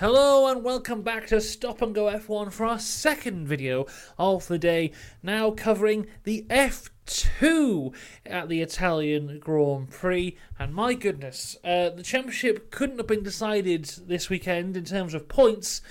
Hello and welcome back to Stop and Go F1 for our second video of the day, now covering the F2 at the Italian Grand Prix. And my goodness, uh, the championship couldn't have been decided this weekend in terms of points,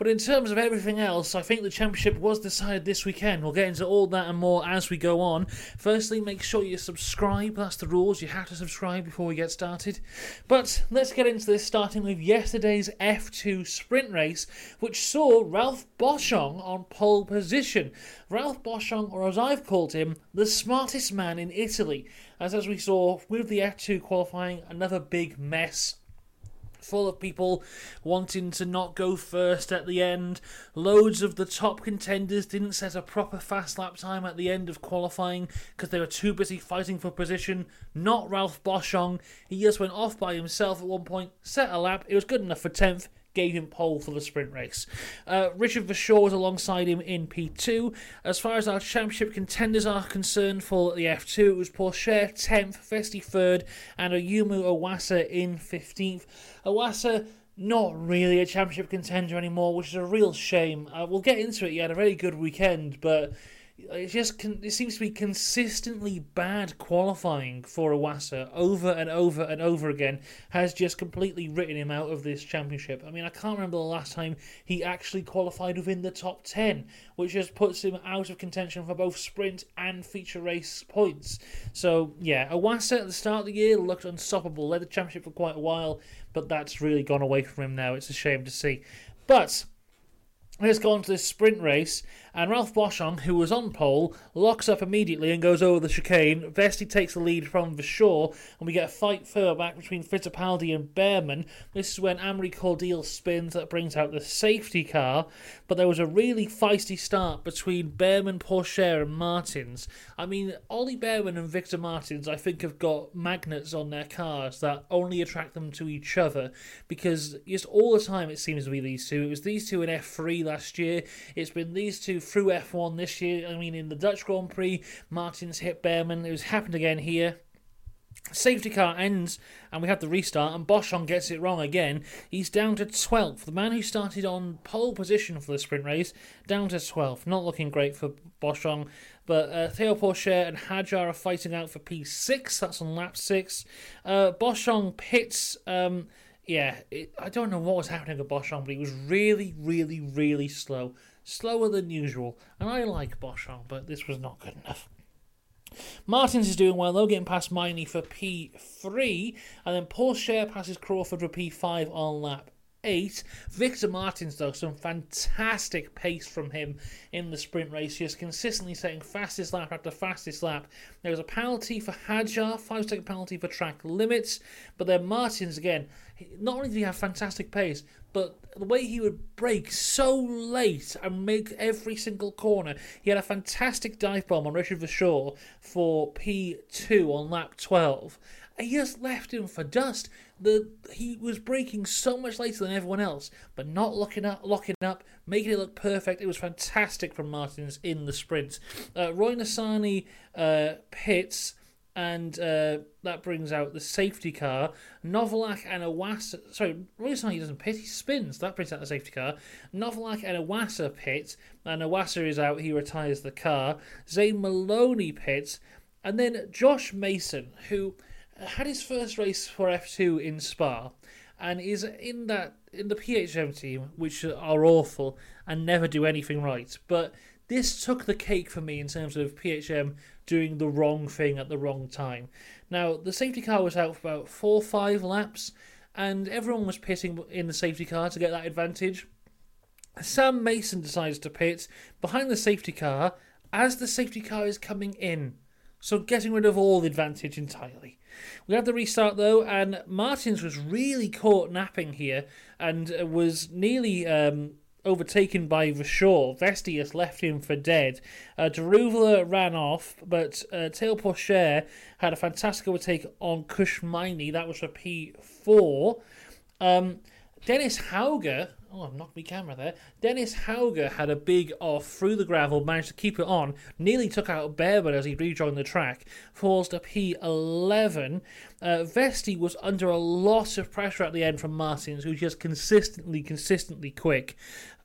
but in terms of everything else, I think the championship was decided this weekend. We'll get into all that and more as we go on. Firstly, make sure you subscribe. That's the rules. You have to subscribe before we get started. But let's get into this, starting with yesterday's F2 sprint race, which saw Ralph Boschung on pole position. Ralph Boschung, or as I've called him, the smartest man in Italy. As as we saw with the F2 qualifying, another big mess full of people wanting to not go first at the end. Loads of the top contenders didn't set a proper fast lap time at the end of qualifying because they were too busy fighting for position. Not Ralph Boschung. He just went off by himself at one point, set a lap. It was good enough for 10th gave him pole for the sprint race. Uh, Richard Verschoor was alongside him in P2. As far as our championship contenders are concerned for the F2, it was Pourchaire 10th, Vesti 3rd, and Ayumu Iwasa in 15th. Iwasa not really a championship contender anymore, which is a real shame. Uh, we'll get into it. He had a very good weekend, but it just it seems to be consistently bad qualifying for Iwasa over and over and over again has just completely written him out of this championship. I mean, I can't remember the last time he actually qualified within the top 10, which just puts him out of contention for both sprint and feature race points. So, yeah, Iwasa at the start of the year looked unstoppable, led the championship for quite a while, but that's really gone away from him now. It's a shame to see. But Let's go on to this sprint race, and Ralph Boschung, who was on pole, locks up immediately and goes over the chicane. Vesti takes the lead from Verschoor, and we get a fight further back between Fittipaldi and Bearman. This is when Amaury Cordeel spins that brings out the safety car, but there was a really feisty start between Bearman, Pourchaire, and Martins. I mean, Ollie Bearman and Victor Martins, I think, have got magnets on their cars that only attract them to each other, because just all the time it seems to be these two. It was these two in F3 last year. It's been these two through F1 this year. I mean, in the Dutch Grand Prix, Martins hit Bearman. It was happened again here. Safety car ends and we have the restart, and Boschung gets it wrong again. He's down to 12th. The man who started on pole position for the sprint race, down to 12th. Not looking great for Boschung, but uh, Theo Pourchaire and Hadjar are fighting out for P6. That's on lap 6. Uh, Boschung pits. Um, yeah, it, I don't know what was happening with Boschung, but he was really, really, really slow. Slower than usual. And I like Boschung, but this was not good enough. Martins is doing well though, getting past Maini for P3, and then Pourchaire passes Crawford for P5 on lap 8. Victor Martins, though, some fantastic pace from him in the sprint race. He is consistently setting fastest lap after fastest lap. There was a penalty for Hadjar, five second penalty for track limits, but then Martins again. Not only did he have fantastic pace, but the way he would break so late and make every single corner. He had a fantastic dive bomb on Richard Verschoor for P2 on lap 12. And he just left him for dust. The he was breaking so much later than everyone else, but not locking up, locking up, making it look perfect. It was fantastic from Martins in the sprint. Uh, Roy Nissany uh, pits and uh, that brings out the safety car. Novalak and Iwasa. Sorry, Roy Nissany doesn't pit, he spins. That brings out the safety car. Novalak and Iwasa pit, and Iwasa is out, he retires the car. Zane Maloney pits, and then Josh Mason, who had his first race for F2 in Spa and is in that in the PHM team, which are awful and never do anything right. But this took the cake for me in terms of PHM doing the wrong thing at the wrong time. Now, the safety car was out for about four or five laps, and everyone was pitting in the safety car to get that advantage. Sam Mason decides to pit behind the safety car as the safety car is coming in, so getting rid of all the advantage entirely. We had the restart though, and Martins was really caught napping here and was nearly um, overtaken by Verschoor. Vestius left him for dead. Uh, ran off, but uh, Pourchaire had a fantastic overtake on Kush Maini. That was for P4. Um, Dennis Hauger Oh, I've knocked my camera there. Dennis Hauger had a big off through the gravel, managed to keep it on, nearly took out Bearman as he rejoined the track, falls to P11. Uh, Vesti was under a lot of pressure at the end from Martins, who's just consistently, consistently quick.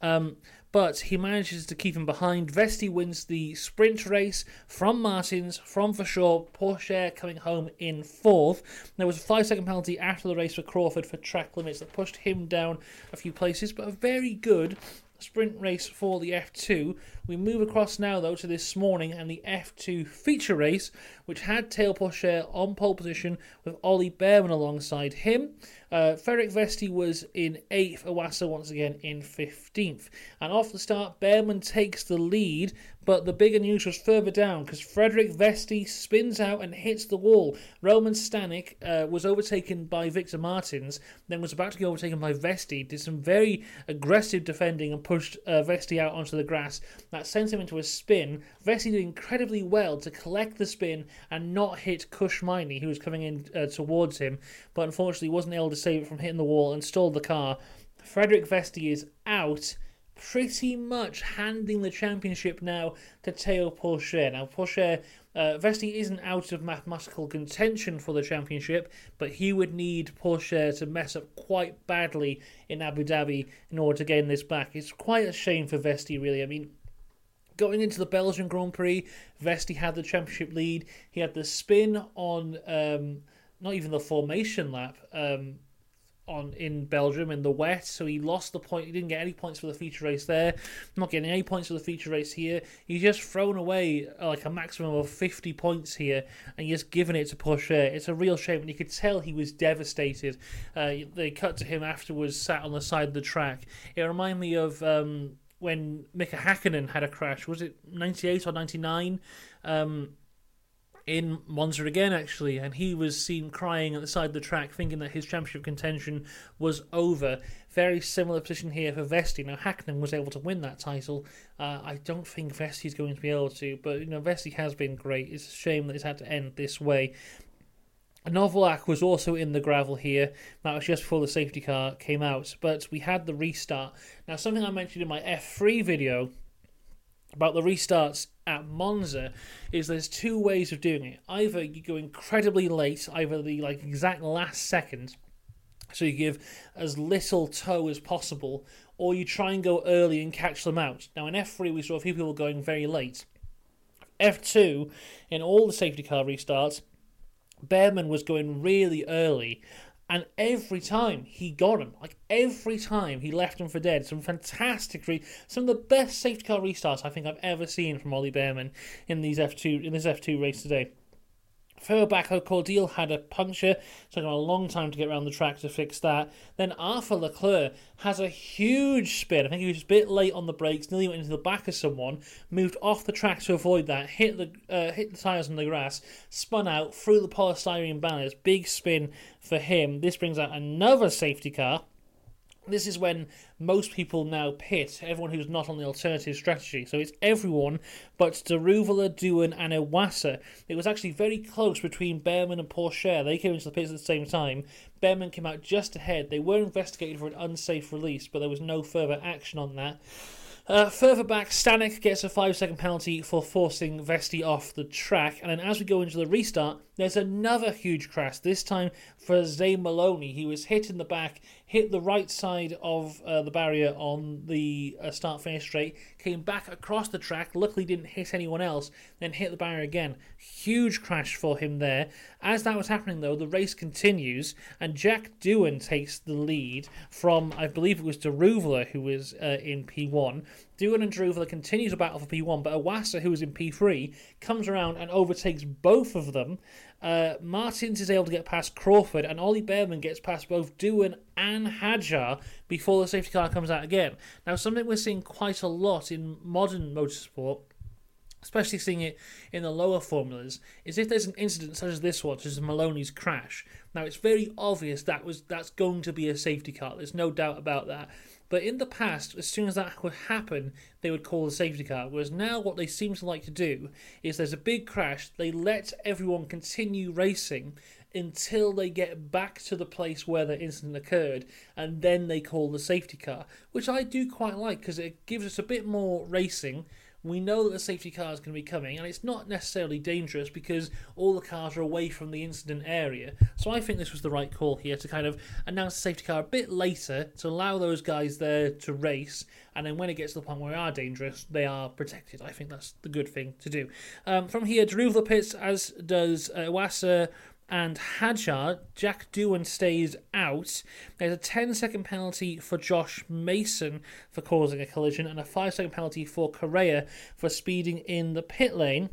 Um, but he manages to keep him behind. Vesti wins the sprint race from Martins, from Verschoor, Pourchaire coming home in fourth. There was a five second penalty after the race for Crawford for track limits that pushed him down a few places, but a very good sprint race for the F2. We move across now, though, to this morning and the F2 feature race, which had Théo Pourchaire on pole position with Ollie Bearman alongside him. Uh, Frederik Vesti was in 8th, Iwasa once again in 15th. And off the start, Bearman takes the lead, but the bigger news was further down because Frederik Vesti spins out and hits the wall. Roman Stanek uh, was overtaken by Victor Martins, then was about to be overtaken by Vesti, did some very aggressive defending and pushed uh, Vesti out onto the grass. That sent him into a spin. Vesti did incredibly well to collect the spin and not hit Kush Maini, who was coming in uh, towards him, but unfortunately wasn't able to save it from hitting the wall and stalled the car. Frederik Vesti is out pretty much handing the championship now to Théo Pourchaire. Now, Pourchaire, uh, Vesti isn't out of mathematical contention for the championship, but he would need Pourchaire to mess up quite badly in Abu Dhabi in order to gain this back. It's quite a shame for Vesti, really. I mean, Going into the Belgian Grand Prix, Vesti had the championship lead. He had the spin on um, not even the formation lap um, on in Belgium in the wet, so he lost the point. He didn't get any points for the feature race there. Not getting any points for the feature race here. He's just thrown away uh, like a maximum of fifty points here, and just given it to Pourchaire. It's a real shame, and you could tell he was devastated. Uh, they cut to him afterwards, sat on the side of the track. It reminded me of. Um, when Mika Hakkinen had a crash, was it 98 or 99? Um, in Monza again, actually, and he was seen crying at the side of the track, thinking that his championship contention was over. Very similar position here for Vesti. Now, Hakkinen was able to win that title. Uh, I don't think Vesti's going to be able to, but you know, Vesti has been great. It's a shame that it's had to end this way. Novalak was also in the gravel here. That was just before the safety car came out, but we had the restart. Now, something I mentioned in my F3 video about the restarts at Monza is there's two ways of doing it. Either you go incredibly late, either the like exact last second, so you give as little tow as possible, or you try and go early and catch them out. Now in F3 we saw a few people going very late. F2, in all the safety car restarts, Bearman was going really early and every time he got him, like every time he left him for dead. Some fantastic, re- some of the best safety car restarts I think I've ever seen from Ollie Bearman in these F two in this F two race today. Further back, Cordeel had a puncture. Took him a long time to get around the track to fix that. Then Arthur Leclerc has a huge spin. I think he was a bit late on the brakes, nearly went into the back of someone, moved off the track to avoid that, hit the uh, hit the tyres on the grass, spun out, through the polystyrene banners. Big spin for him. This brings out another safety car. This is when most people now pit everyone who's not on the alternative strategy. So it's everyone but Daruvala, Dewan, and Iwasa. It was actually very close between Bearman and Pourchaire. They came into the pits at the same time. Bearman came out just ahead. They were investigated for an unsafe release, but there was no further action on that. Uh, further back, Stanek gets a five second penalty for forcing Vesti off the track. And then as we go into the restart, there's another huge crash, this time for Zane Maloney. He was hit in the back, hit the right side of uh, the barrier on the uh, start finish straight, came back across the track, luckily didn't hit anyone else, then hit the barrier again. Huge crash for him there. As that was happening, though, the race continues, and Jack Doohan takes the lead from, I believe it was Daruvala, who was uh, in P1. Doohan and Daruvala continue to battle for P1, but Iwasa, who was in P3, comes around and overtakes both of them. Uh, Martins is able to get past Crawford, and Ollie Bearman gets past both Doohan and Hadjar before the safety car comes out again. Now, something we're seeing quite a lot in modern motorsport especially seeing it in the lower formulas, is if there's an incident such as this one, such as Maloney's crash. Now it's very obvious that was that's going to be a safety car. There's no doubt about that. But in the past, as soon as that would happen, they would call the safety car. Whereas now, what they seem to like to do is there's a big crash, they let everyone continue racing until they get back to the place where the incident occurred, and then they call the safety car, which I do quite like because it gives us a bit more racing. We know that the safety car is going to be coming, and it's not necessarily dangerous because all the cars are away from the incident area. So I think this was the right call here to kind of announce the safety car a bit later to allow those guys there to race, and then when it gets to the point where they are dangerous, they are protected. I think that's the good thing to do. Um, from here, Drew the pits, as does uh, and Hadjar, Jack Doohan stays out. There's a 10 second penalty for Josh Mason for causing a collision, and a 5 second penalty for Correa for speeding in the pit lane.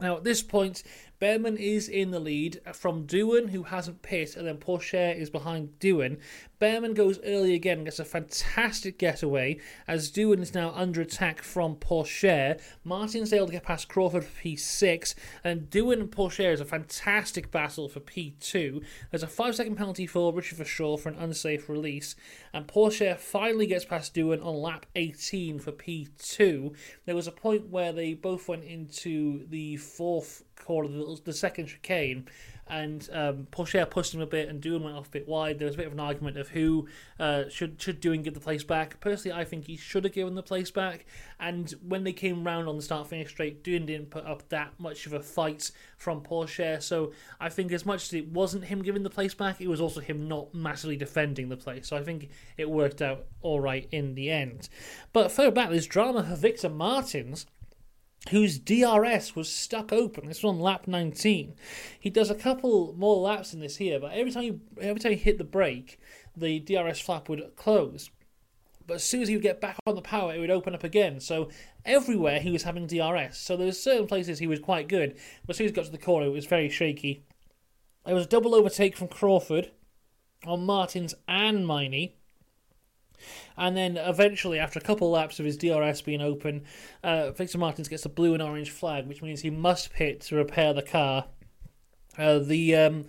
Now, at this point, Bearman is in the lead from Doohan, who hasn't pit, and then Pourchaire is behind Doohan. Bearman goes early again and gets a fantastic getaway as Doohan is now under attack from Pourchaire. Martin's able to get past Crawford for P6, and Doohan and Pourchaire is a fantastic battle for P2. There's a 5 second penalty for Richard Verschoor for an unsafe release, and Pourchaire finally gets past Doohan on lap 18 for P2. There was a point where they both went into the fourth corner, the, the second chicane, and um, Pourchaire pushed him a bit, and Doohan went off a bit wide. There was a bit of an argument of who uh, should should Doohan give the place back. Personally, I think he should have given the place back. And when they came round on the start finish straight, Doohan didn't put up that much of a fight from Pourchaire. So I think as much as it wasn't him giving the place back, it was also him not massively defending the place. So I think it worked out all right in the end. But further back, there's drama for Victor Martins whose DRS was stuck open. This was on lap 19. He does a couple more laps in this here, but every time you, every time he hit the brake, the DRS flap would close. But as soon as he would get back on the power, it would open up again. So everywhere he was having DRS. So there's certain places he was quite good, but as soon as he got to the corner, it was very shaky. There was a double overtake from Crawford on Martins and Maini. And then eventually, after a couple laps of his DRS being open, uh, Victor Martins gets a blue and orange flag, which means he must pit to repair the car. Uh, the um,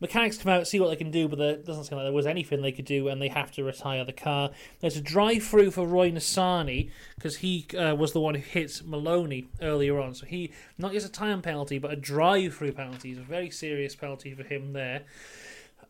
mechanics come out, see what they can do, but it doesn't seem like there was anything they could do, and they have to retire the car. There's a drive through for Roy Nissany because he uh, was the one who hit Maloney earlier on. So he, not just a time penalty, but a drive through penalty. It's a very serious penalty for him there.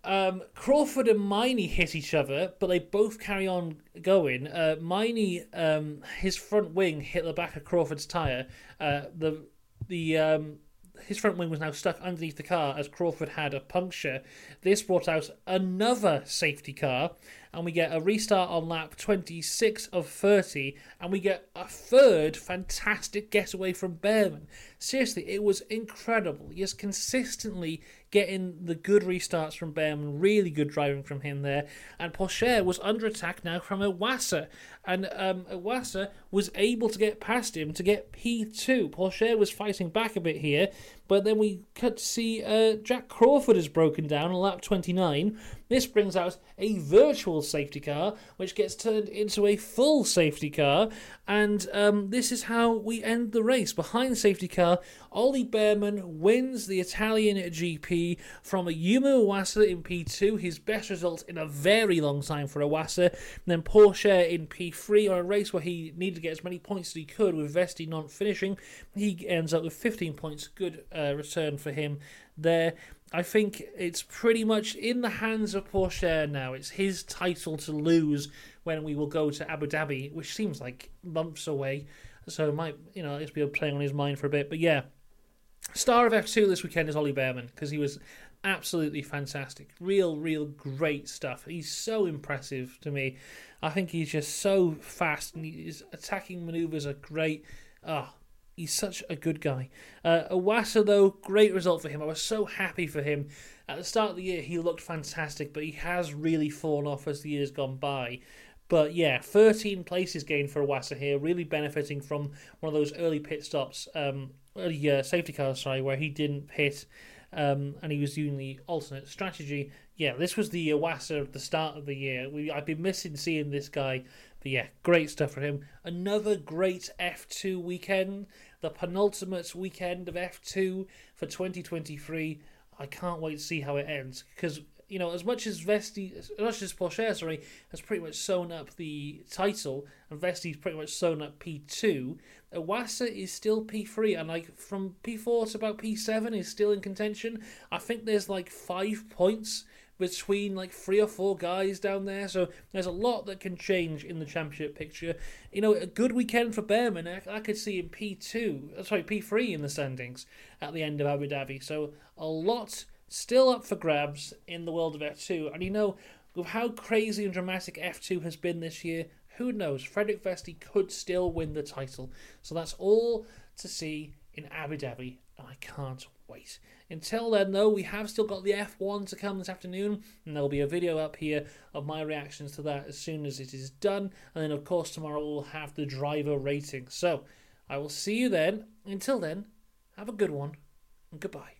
Um, Crawford and Maini hit each other, but they both carry on going. Uh, Maini, um, his front wing hit the back of Crawford's tyre. Uh, the the um, his front wing was now stuck underneath the car as Crawford had a puncture. This brought out another safety car, and we get a restart on lap 26 of 30, and we get a third fantastic getaway from Bearman. Seriously, it was incredible. He is consistently getting the good restarts from Bearman, really good driving from him there. And Pourchaire was under attack now from Iwasa, and um, was able to get past him to get P2. Pourchaire was fighting back a bit here, but then we cut to see uh, Jack Crawford has broken down on lap 29. This brings out a virtual safety car, which gets turned into a full safety car, and um, this is how we end the race. Behind safety car, Ollie Bearman wins the Italian GP from Ayumu Iwasa in P2, his best result in a very long time for Iwasa. And then Pourchaire in P3 on a race where he needed to get as many points as he could with Vesti not finishing. He ends up with 15 points, good uh, return for him there. I think it's pretty much in the hands of Pourchaire now. It's his title to lose when we will go to Abu Dhabi, which seems like months away. So it might, you know, it's be playing on his mind for a bit. But yeah, star of F2 this weekend is Ollie Bearman because he was absolutely fantastic. Real, real great stuff. He's so impressive to me. I think he's just so fast and his attacking maneuvers are great. Oh, he's such a good guy. Uh, Iwasa, though, great result for him. I was so happy for him. At the start of the year, he looked fantastic, but he has really fallen off as the year's gone by. But yeah, 13 places gained for Iwasa here, really benefiting from one of those early pit stops, um, early uh, safety cars, sorry, where he didn't pit um, and he was using the alternate strategy. Yeah, this was the Iwasa at the start of the year. We I've been missing seeing this guy, but yeah, great stuff for him. Another great F2 weekend, the penultimate weekend of F2 for 2023. I can't wait to see how it ends because you know, as much as Vesti, as much as Pourchaire, sorry, has pretty much sewn up the title, and Vesti's pretty much sewn up P2, Iwasa is still P3, and like from P4 to about P7 is still in contention. I think there's like five points between like three or four guys down there. So there's a lot that can change in the championship picture. You know, a good weekend for Bearman. I, I could see him P2, uh, sorry, P3 in the standings at the end of Abu Dhabi. So a lot still up for grabs in the world of F2. And you know, with how crazy and dramatic F2 has been this year, who knows? Frederik Vesti could still win the title. So that's all to see in Abu Dhabi. I can't wait. Until then, though, we have still got the F1 to come this afternoon, and there'll be a video up here of my reactions to that as soon as it is done. And then, of course, tomorrow we'll have the driver rating. So I will see you then. Until then, have a good one, and goodbye.